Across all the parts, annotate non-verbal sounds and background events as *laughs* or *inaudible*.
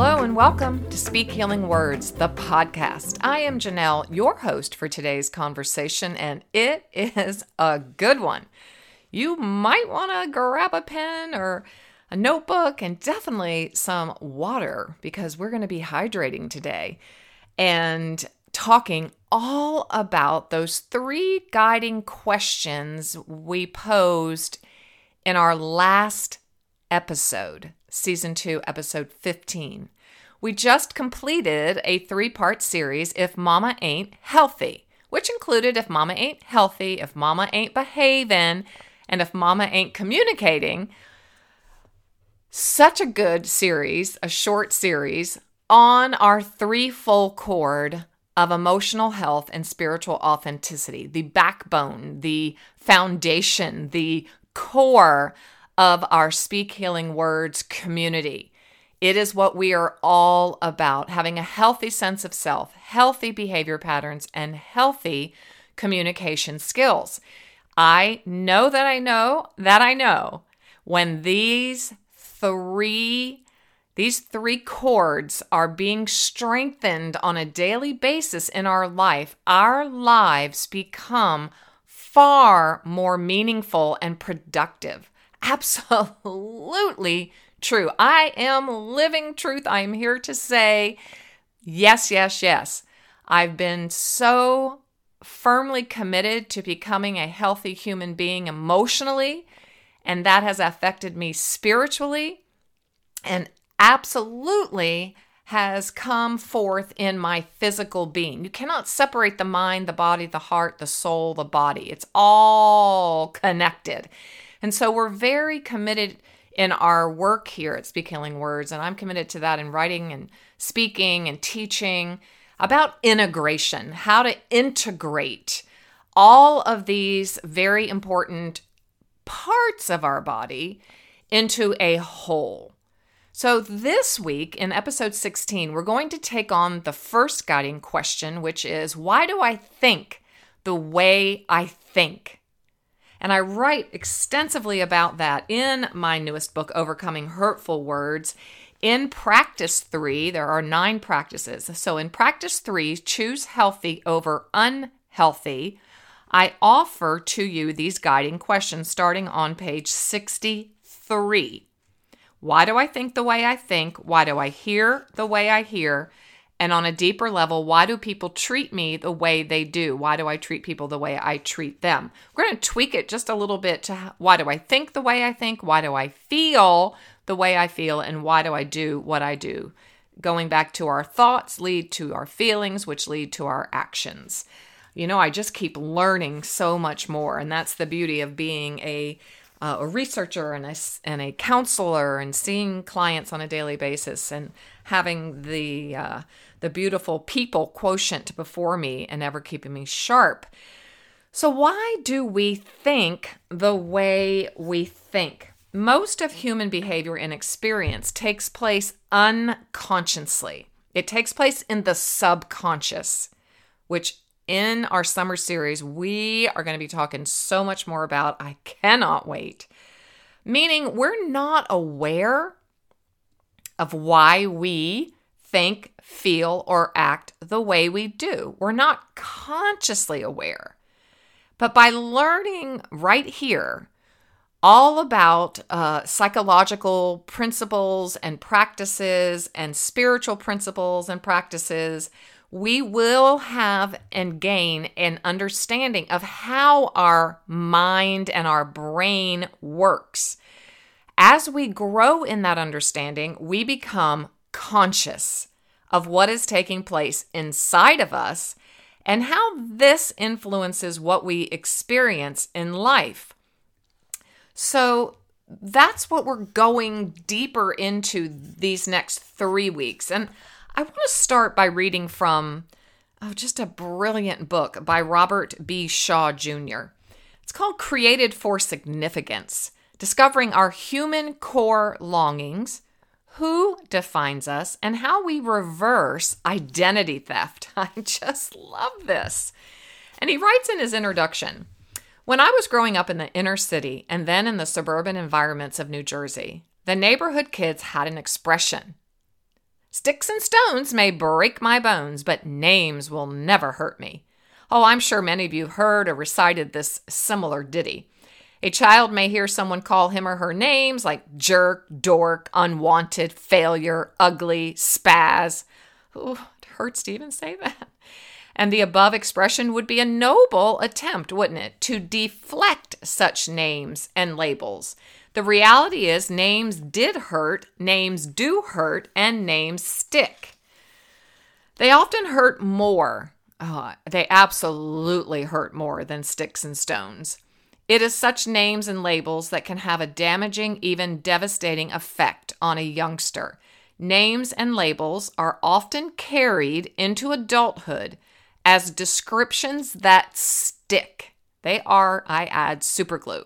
Hello and welcome to Speak Healing Words, the podcast. I am Janell, your host for today's conversation, and it is a good one. You might want to grab a pen or a notebook and definitely some water because we're going to be hydrating today and talking all about those three guiding questions we posed in our last episode, season two, episode 15. We just completed a three part series, If Mama Ain't Healthy, which included If Mama Ain't Healthy, If Mama Ain't Behaving, and If Mama Ain't Communicating. Such a good series, a short series on our threefold cord of emotional health and spiritual authenticity, the backbone, the foundation, the core of our Speak Healing Words community. It is what we are all about having a healthy sense of self, healthy behavior patterns, and healthy communication skills. I know that I know that I know when these three these three cords are being strengthened on a daily basis in our life, our lives become far more meaningful and productive. Absolutely true. I am living truth. I am here to say yes, yes, yes. I've been so firmly committed to becoming a healthy human being emotionally, and that has affected me spiritually and absolutely has come forth in my physical being. You cannot separate the mind, the body, the heart, the soul, the body. It's all connected. And so we're very committed in our work here at Speak Healing Words, and I'm committed to that in writing and speaking and teaching about integration, how to integrate all of these very important parts of our body into a whole. So, this week in episode 16, we're going to take on the first guiding question, which is why do I think the way I think? And I write extensively about that in my newest book, Overcoming Hurtful Words. In practice three, there are nine practices. So, in practice three, choose healthy over unhealthy. I offer to you these guiding questions starting on page 63. Why do I think the way I think? Why do I hear the way I hear? And on a deeper level, why do people treat me the way they do? Why do I treat people the way I treat them? We're going to tweak it just a little bit to why do I think the way I think? Why do I feel the way I feel? And why do I do what I do? Going back to our thoughts lead to our feelings, which lead to our actions. You know, I just keep learning so much more. And that's the beauty of being a uh, a researcher and a, and a counselor and seeing clients on a daily basis and having the uh, the beautiful people quotient before me and ever keeping me sharp. So why do we think the way we think? Most of human behavior and experience takes place unconsciously. It takes place in the subconscious, which in our summer series, we are going to be talking so much more about. I cannot wait. Meaning, we're not aware of why we think, feel, or act the way we do. We're not consciously aware. But by learning right here all about uh, psychological principles and practices and spiritual principles and practices, we will have and gain an understanding of how our mind and our brain works. As we grow in that understanding, we become conscious of what is taking place inside of us and how this influences what we experience in life. So, that's what we're going deeper into these next three weeks. And I want to start by reading from oh, just a brilliant book by Robert B. Shaw Jr. It's called Created for Significance Discovering Our Human Core Longings, Who Defines Us, and How We Reverse Identity Theft. *laughs* I just love this. And he writes in his introduction When I was growing up in the inner city and then in the suburban environments of New Jersey, the neighborhood kids had an expression Sticks and stones may break my bones, but names will never hurt me. Oh, I'm sure many of you heard or recited this similar ditty. A child may hear someone call him or her names like jerk, dork, unwanted, failure, ugly, spaz. Ooh, it hurts to even say that. And the above expression would be a noble attempt, wouldn't it, to deflect such names and labels. The reality is, names did hurt, names do hurt, and names stick. They often hurt more. Oh, they absolutely hurt more than sticks and stones. It is such names and labels that can have a damaging, even devastating effect on a youngster. Names and labels are often carried into adulthood as descriptions that stick. They are, I add, superglue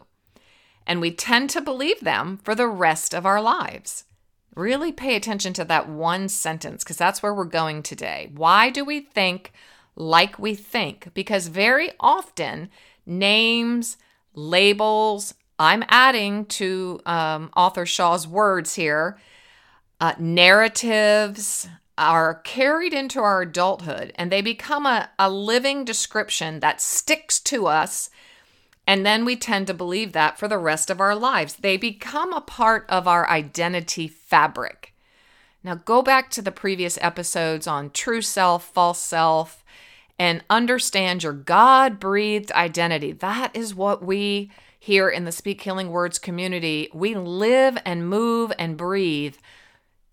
and we tend to believe them for the rest of our lives. Really pay attention to that one sentence because that's where we're going today. Why do we think like we think? Because very often, names, labels, I'm adding to um, author Shaw's words here, uh, narratives are carried into our adulthood and they become a, a living description that sticks to us and then we tend to believe that for the rest of our lives. They become a part of our identity fabric. Now, go back to the previous episodes on true self, false self, and understand your God breathed identity. That is what we here in the Speak Healing Words community, we live and move and breathe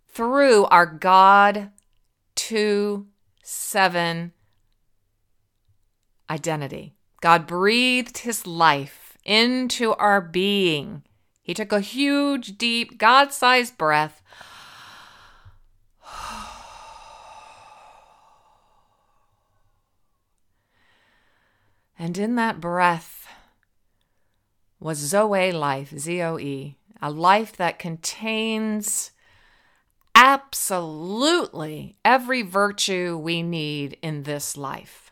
through our God 2 7 identity. God breathed his life into our being. He took a huge, deep, God sized breath. And in that breath was Zoe life, Z O E, a life that contains absolutely every virtue we need in this life.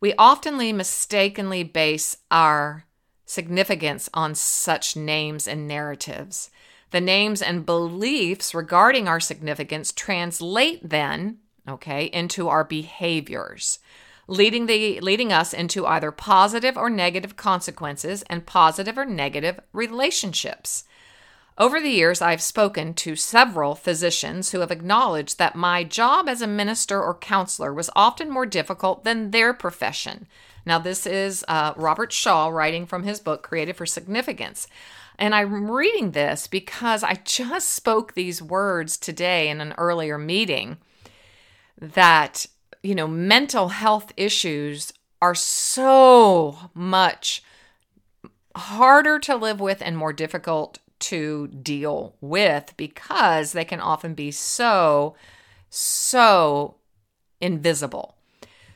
We oftenly mistakenly base our significance on such names and narratives. The names and beliefs regarding our significance translate then, okay, into our behaviors, leading the leading us into either positive or negative consequences and positive or negative relationships. Over the years, I've spoken to several physicians who have acknowledged that my job as a minister or counselor was often more difficult than their profession. Now, this is uh, Robert Shaw writing from his book, Created for Significance. And I'm reading this because I just spoke these words today in an earlier meeting that, you know, mental health issues are so much harder to live with and more difficult to deal with because they can often be so, so invisible.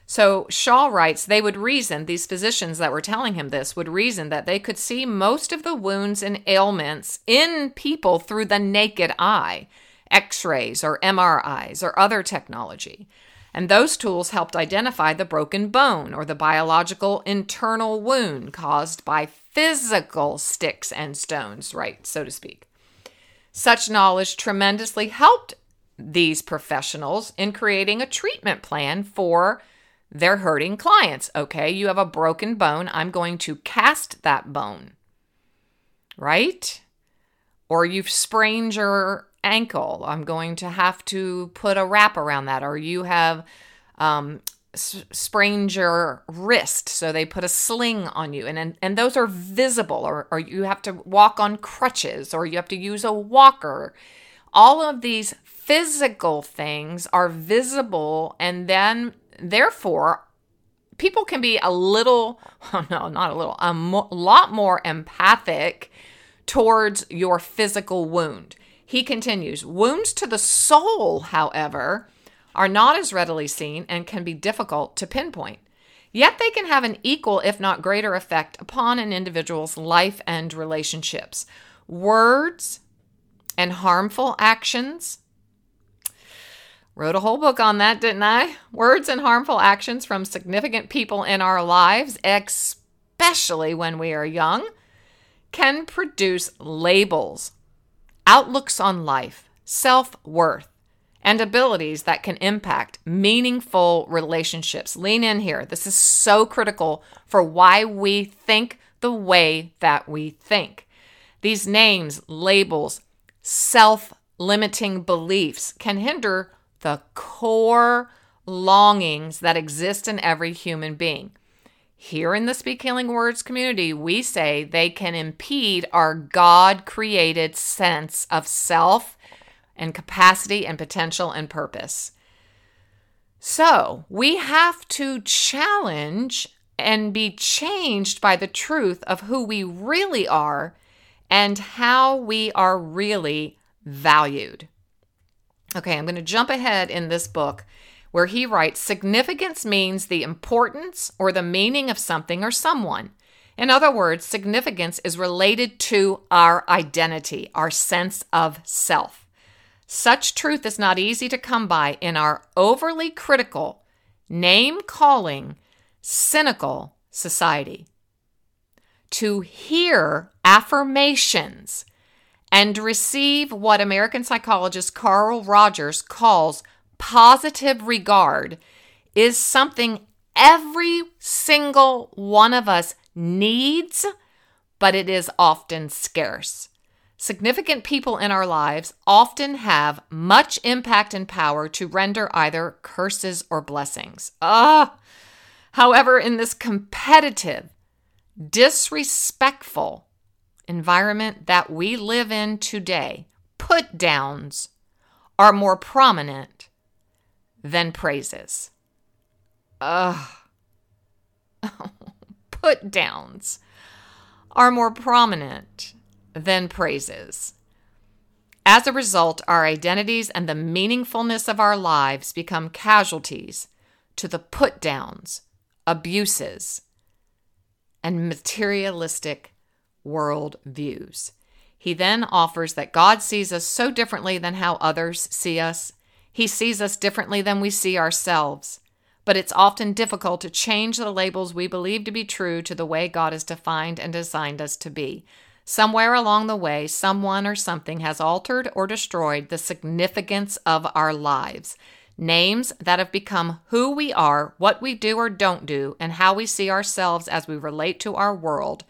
So Shaw writes they would reason, these physicians that were telling him this would reason that they could see most of the wounds and ailments in people through the naked eye, x rays or MRIs or other technology. And those tools helped identify the broken bone or the biological internal wound caused by physical sticks and stones, right, so to speak. Such knowledge tremendously helped these professionals in creating a treatment plan for their hurting clients. Okay, you have a broken bone. I'm going to cast that bone, right? Or you've sprained your ankle. I'm going to have to put a wrap around that. Or you have um, sprained your wrist so they put a sling on you and and, and those are visible or, or you have to walk on crutches or you have to use a walker all of these physical things are visible and then therefore people can be a little oh *laughs* no not a little a mo- lot more empathic towards your physical wound he continues wounds to the soul however are not as readily seen and can be difficult to pinpoint. Yet they can have an equal, if not greater, effect upon an individual's life and relationships. Words and harmful actions. Wrote a whole book on that, didn't I? Words and harmful actions from significant people in our lives, especially when we are young, can produce labels, outlooks on life, self worth, and abilities that can impact meaningful relationships. Lean in here. This is so critical for why we think the way that we think. These names, labels, self limiting beliefs can hinder the core longings that exist in every human being. Here in the Speak Healing Words community, we say they can impede our God created sense of self and capacity and potential and purpose. So we have to challenge and be changed by the truth of who we really are and how we are really valued. Okay, I'm going to jump ahead in this book where he writes significance means the importance or the meaning of something or someone. In other words, significance is related to our identity, our sense of self. Such truth is not easy to come by in our overly critical, name calling, cynical society. To hear affirmations and receive what American psychologist Carl Rogers calls positive regard is something every single one of us needs, but it is often scarce. Significant people in our lives often have much impact and power to render either curses or blessings. Ah! However, in this competitive, disrespectful environment that we live in today, put downs are more prominent than praises. Ugh. *laughs* put downs are more prominent than praises. As a result, our identities and the meaningfulness of our lives become casualties to the put downs, abuses, and materialistic world views. He then offers that God sees us so differently than how others see us. He sees us differently than we see ourselves. But it's often difficult to change the labels we believe to be true to the way God has defined and designed us to be. Somewhere along the way, someone or something has altered or destroyed the significance of our lives. Names that have become who we are, what we do or don't do, and how we see ourselves as we relate to our world,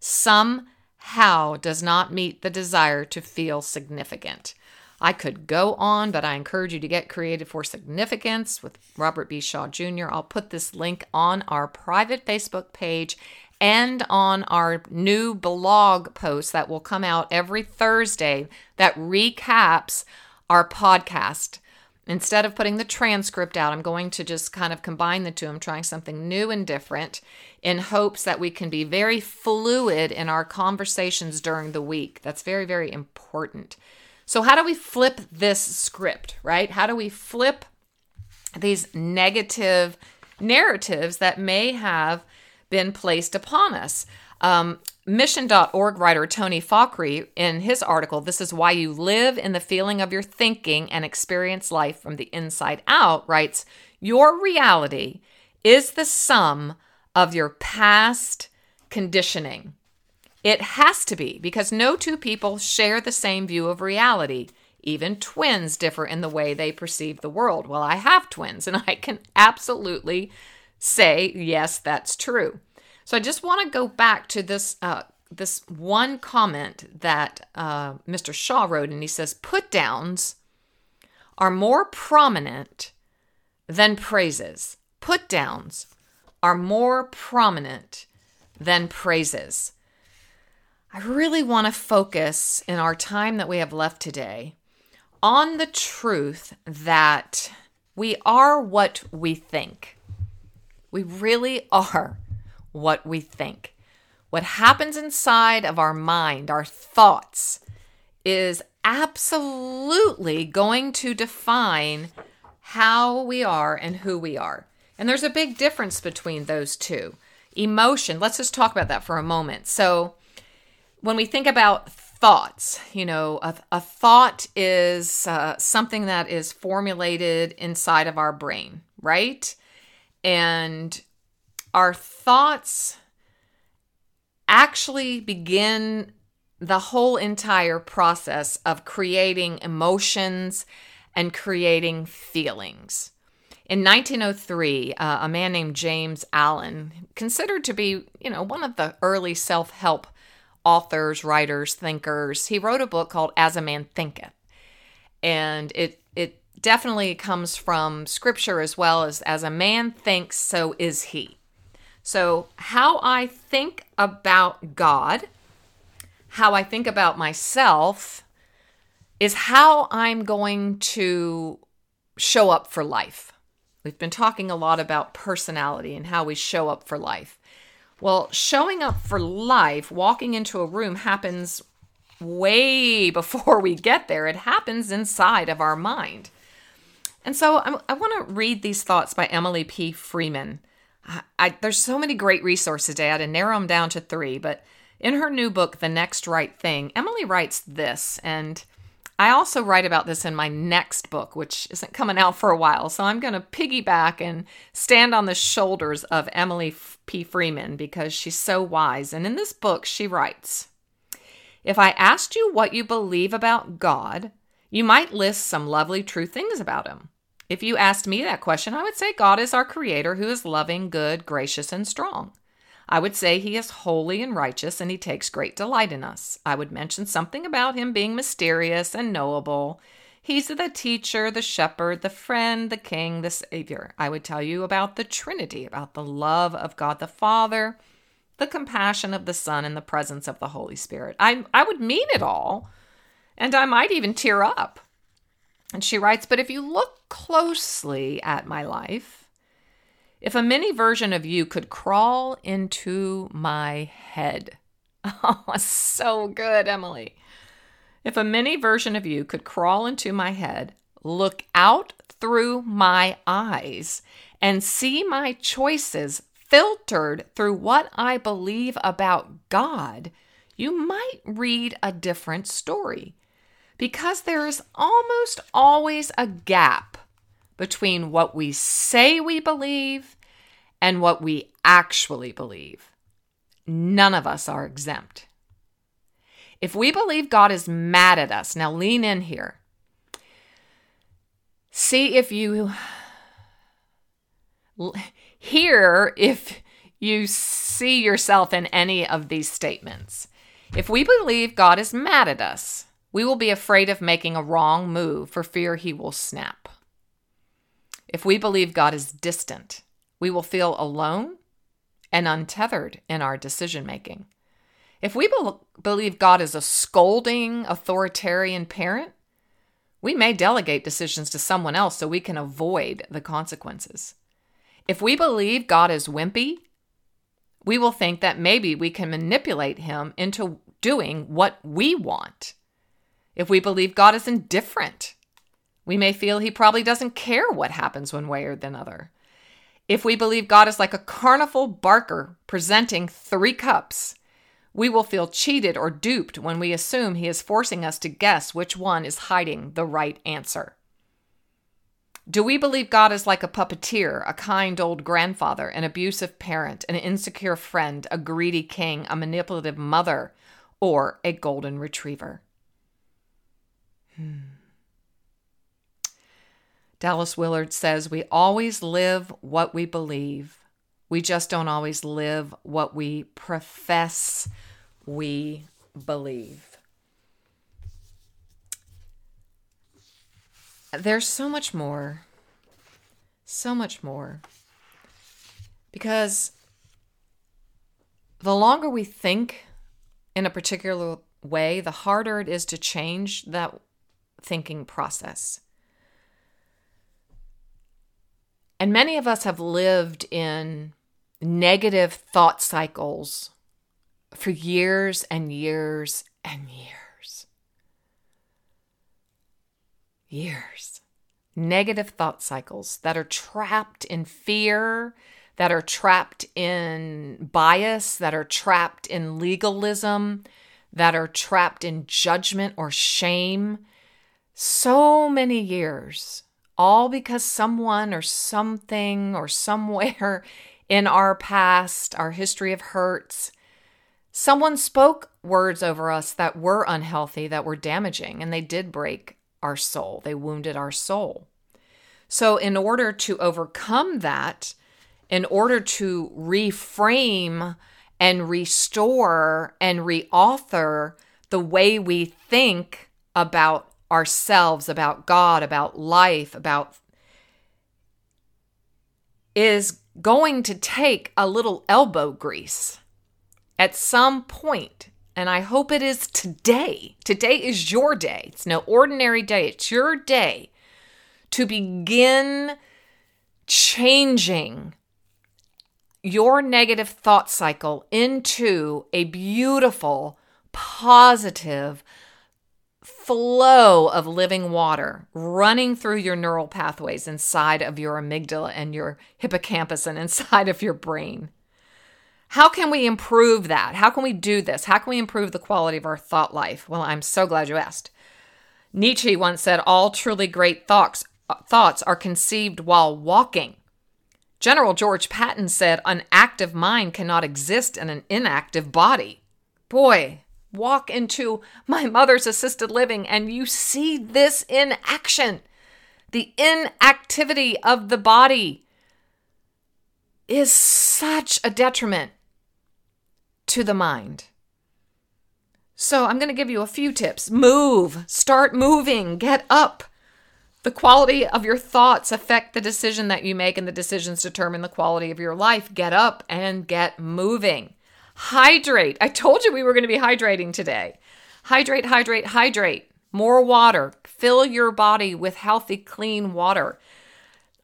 somehow does not meet the desire to feel significant. I could go on, but I encourage you to get Created for Significance with Robert B. Shaw Jr. I'll put this link on our private Facebook page and on our new blog post that will come out every Thursday that recaps our podcast. Instead of putting the transcript out, I'm going to just kind of combine the two. I'm trying something new and different in hopes that we can be very fluid in our conversations during the week. That's very, very important. So, how do we flip this script, right? How do we flip these negative narratives that may have been placed upon us. Um, Mission.org writer Tony Fahkry, in his article, This is Why You Live in the Feeling of Your Thinking and Experience Life from the Inside Out, writes Your reality is the sum of your past conditioning. It has to be because no two people share the same view of reality. Even twins differ in the way they perceive the world. Well, I have twins and *laughs* I can absolutely say, yes, that's true. So I just want to go back to this uh, this one comment that uh, Mr. Shaw wrote, and he says, put downs are more prominent than praises. Put downs are more prominent than praises. I really want to focus in our time that we have left today on the truth that we are what we think. We really are what we think. What happens inside of our mind, our thoughts, is absolutely going to define how we are and who we are. And there's a big difference between those two. Emotion, let's just talk about that for a moment. So, when we think about thoughts, you know, a, a thought is uh, something that is formulated inside of our brain, right? And our thoughts actually begin the whole entire process of creating emotions and creating feelings. In 1903, uh, a man named James Allen, considered to be, you know, one of the early self-help authors, writers, thinkers, he wrote a book called As a Man Thinketh. And it it definitely comes from scripture as well as as a man thinks so is he. So, how I think about God, how I think about myself is how I'm going to show up for life. We've been talking a lot about personality and how we show up for life. Well, showing up for life, walking into a room happens way *laughs* before we get there. It happens inside of our mind. And so I, I want to read these thoughts by Emily P. Freeman. I, I, there's so many great resources today. I had to narrow them down to three, but in her new book, The Next Right Thing, Emily writes this, and I also write about this in my next book, which isn't coming out for a while. So I'm going to piggyback and stand on the shoulders of Emily P. Freeman because she's so wise. And in this book, she writes If I asked you what you believe about God, you might list some lovely true things about him. If you asked me that question, I would say God is our creator who is loving, good, gracious, and strong. I would say he is holy and righteous and he takes great delight in us. I would mention something about him being mysterious and knowable. He's the teacher, the shepherd, the friend, the king, the savior. I would tell you about the Trinity, about the love of God the Father, the compassion of the Son, and the presence of the Holy Spirit. I, I would mean it all, and I might even tear up. And she writes, But if you look closely at my life, if a mini version of you could crawl into my head, *laughs* oh, so good, Emily. If a mini version of you could crawl into my head, look out through my eyes, and see my choices filtered through what I believe about God, you might read a different story because there is almost always a gap between what we say we believe and what we actually believe. None of us are exempt. If we believe God is mad at us, now lean in here. See if you hear if you see yourself in any of these statements. If we believe God is mad at us, we will be afraid of making a wrong move for fear he will snap. If we believe God is distant, we will feel alone and untethered in our decision making. If we be- believe God is a scolding, authoritarian parent, we may delegate decisions to someone else so we can avoid the consequences. If we believe God is wimpy, we will think that maybe we can manipulate him into doing what we want. If we believe God is indifferent, we may feel he probably doesn't care what happens one way or the other. If we believe God is like a carnival barker presenting three cups, we will feel cheated or duped when we assume he is forcing us to guess which one is hiding the right answer. Do we believe God is like a puppeteer, a kind old grandfather, an abusive parent, an insecure friend, a greedy king, a manipulative mother, or a golden retriever? Hmm. Dallas Willard says, We always live what we believe. We just don't always live what we profess we believe. There's so much more. So much more. Because the longer we think in a particular way, the harder it is to change that thinking process. And many of us have lived in negative thought cycles for years and years and years. Years. negative thought cycles that are trapped in fear, that are trapped in bias, that are trapped in legalism, that are trapped in judgment or shame. So many years, all because someone or something or somewhere *laughs* in our past, our history of hurts, someone spoke words over us that were unhealthy, that were damaging, and they did break our soul. They wounded our soul. So, in order to overcome that, in order to reframe and restore and reauthor the way we think about ourselves, about God, about life, about is going to take a little elbow grease at some point and I hope it is today. Today is your day. It's no ordinary day. It's your day to begin changing your negative thought cycle into a beautiful, positive flow of living water running through your neural pathways inside of your amygdala and your hippocampus and *laughs* inside of your brain. How can we improve that? How can we do this? How can we improve the quality of our thought life? Well, I'm so glad you asked. Nietzsche once said, All truly great thoughts, thoughts are conceived while walking. General George Patton said, An active mind cannot exist in an inactive body. Boy, walk into my mother's assisted living and you see this in action. The inactivity of the body is such a detriment to the mind. So, I'm going to give you a few tips. Move, start moving, get up. The quality of your thoughts affect the decision that you make, and the decisions determine the quality of your life. Get up and get moving. Hydrate. I told you we were going to be hydrating today. Hydrate, hydrate, hydrate. More water. Fill your body with healthy, clean water.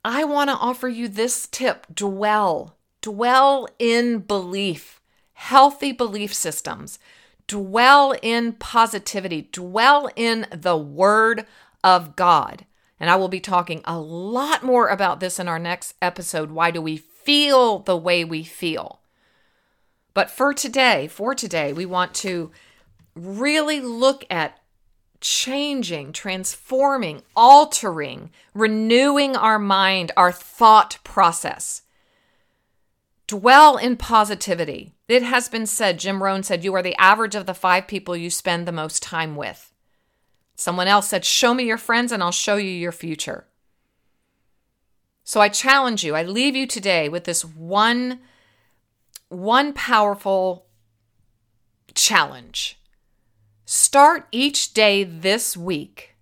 I want to offer you this tip dwell. Dwell in belief healthy belief systems, dwell in positivity, dwell in the Word of God. And I will be talking a lot more about this in our next episode. Why do we feel the way we feel? But for today, for today, we want to really look at changing, transforming, altering, renewing our mind, our thought process. Dwell in positivity. It has been said, Jim Rohn said, you are the average of the five people you spend the most time with. Someone else said, Show me your friends and I'll show you your future. So I challenge you, I leave you today with this one, one powerful challenge. Start each day this week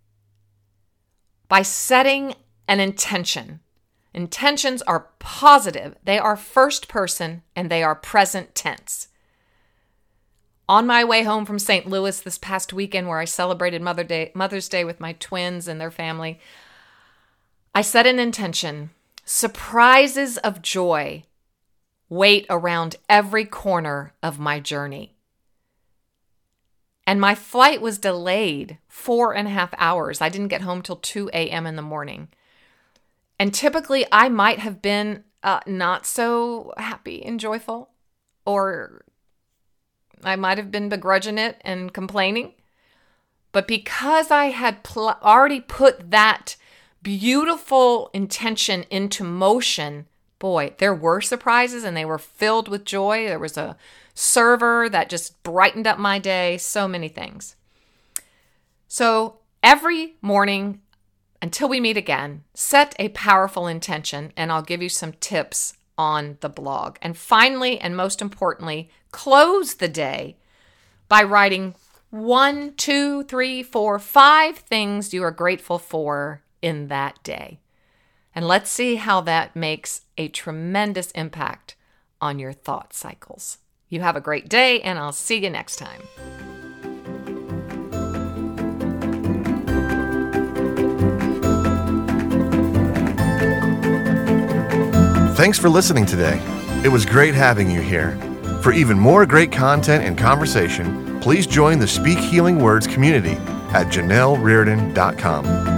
by setting an intention Intentions are positive, they are first person, and they are present tense. On my way home from St. Louis this past weekend, where I celebrated Mother Day, Mother's Day with my twins and their family, I set an intention surprises of joy wait around every corner of my journey. And my flight was delayed four and a half hours. I didn't get home till 2 a.m. in the morning. And typically, I might have been uh, not so happy and joyful, or I might have been begrudging it and complaining. But because I had pl- already put that beautiful intention into motion, boy, there were surprises and they were filled with joy. There was a server that just brightened up my day, so many things. So every morning, until we meet again, set a powerful intention, and I'll give you some tips on the blog. And finally, and most importantly, close the day by writing one, two, three, four, five things you are grateful for in that day. And let's see how that makes a tremendous impact on your thought cycles. You have a great day, and I'll see you next time. Thanks for listening today. It was great having you here. For even more great content and conversation, please join the Speak Healing Words community at janellrardon.com.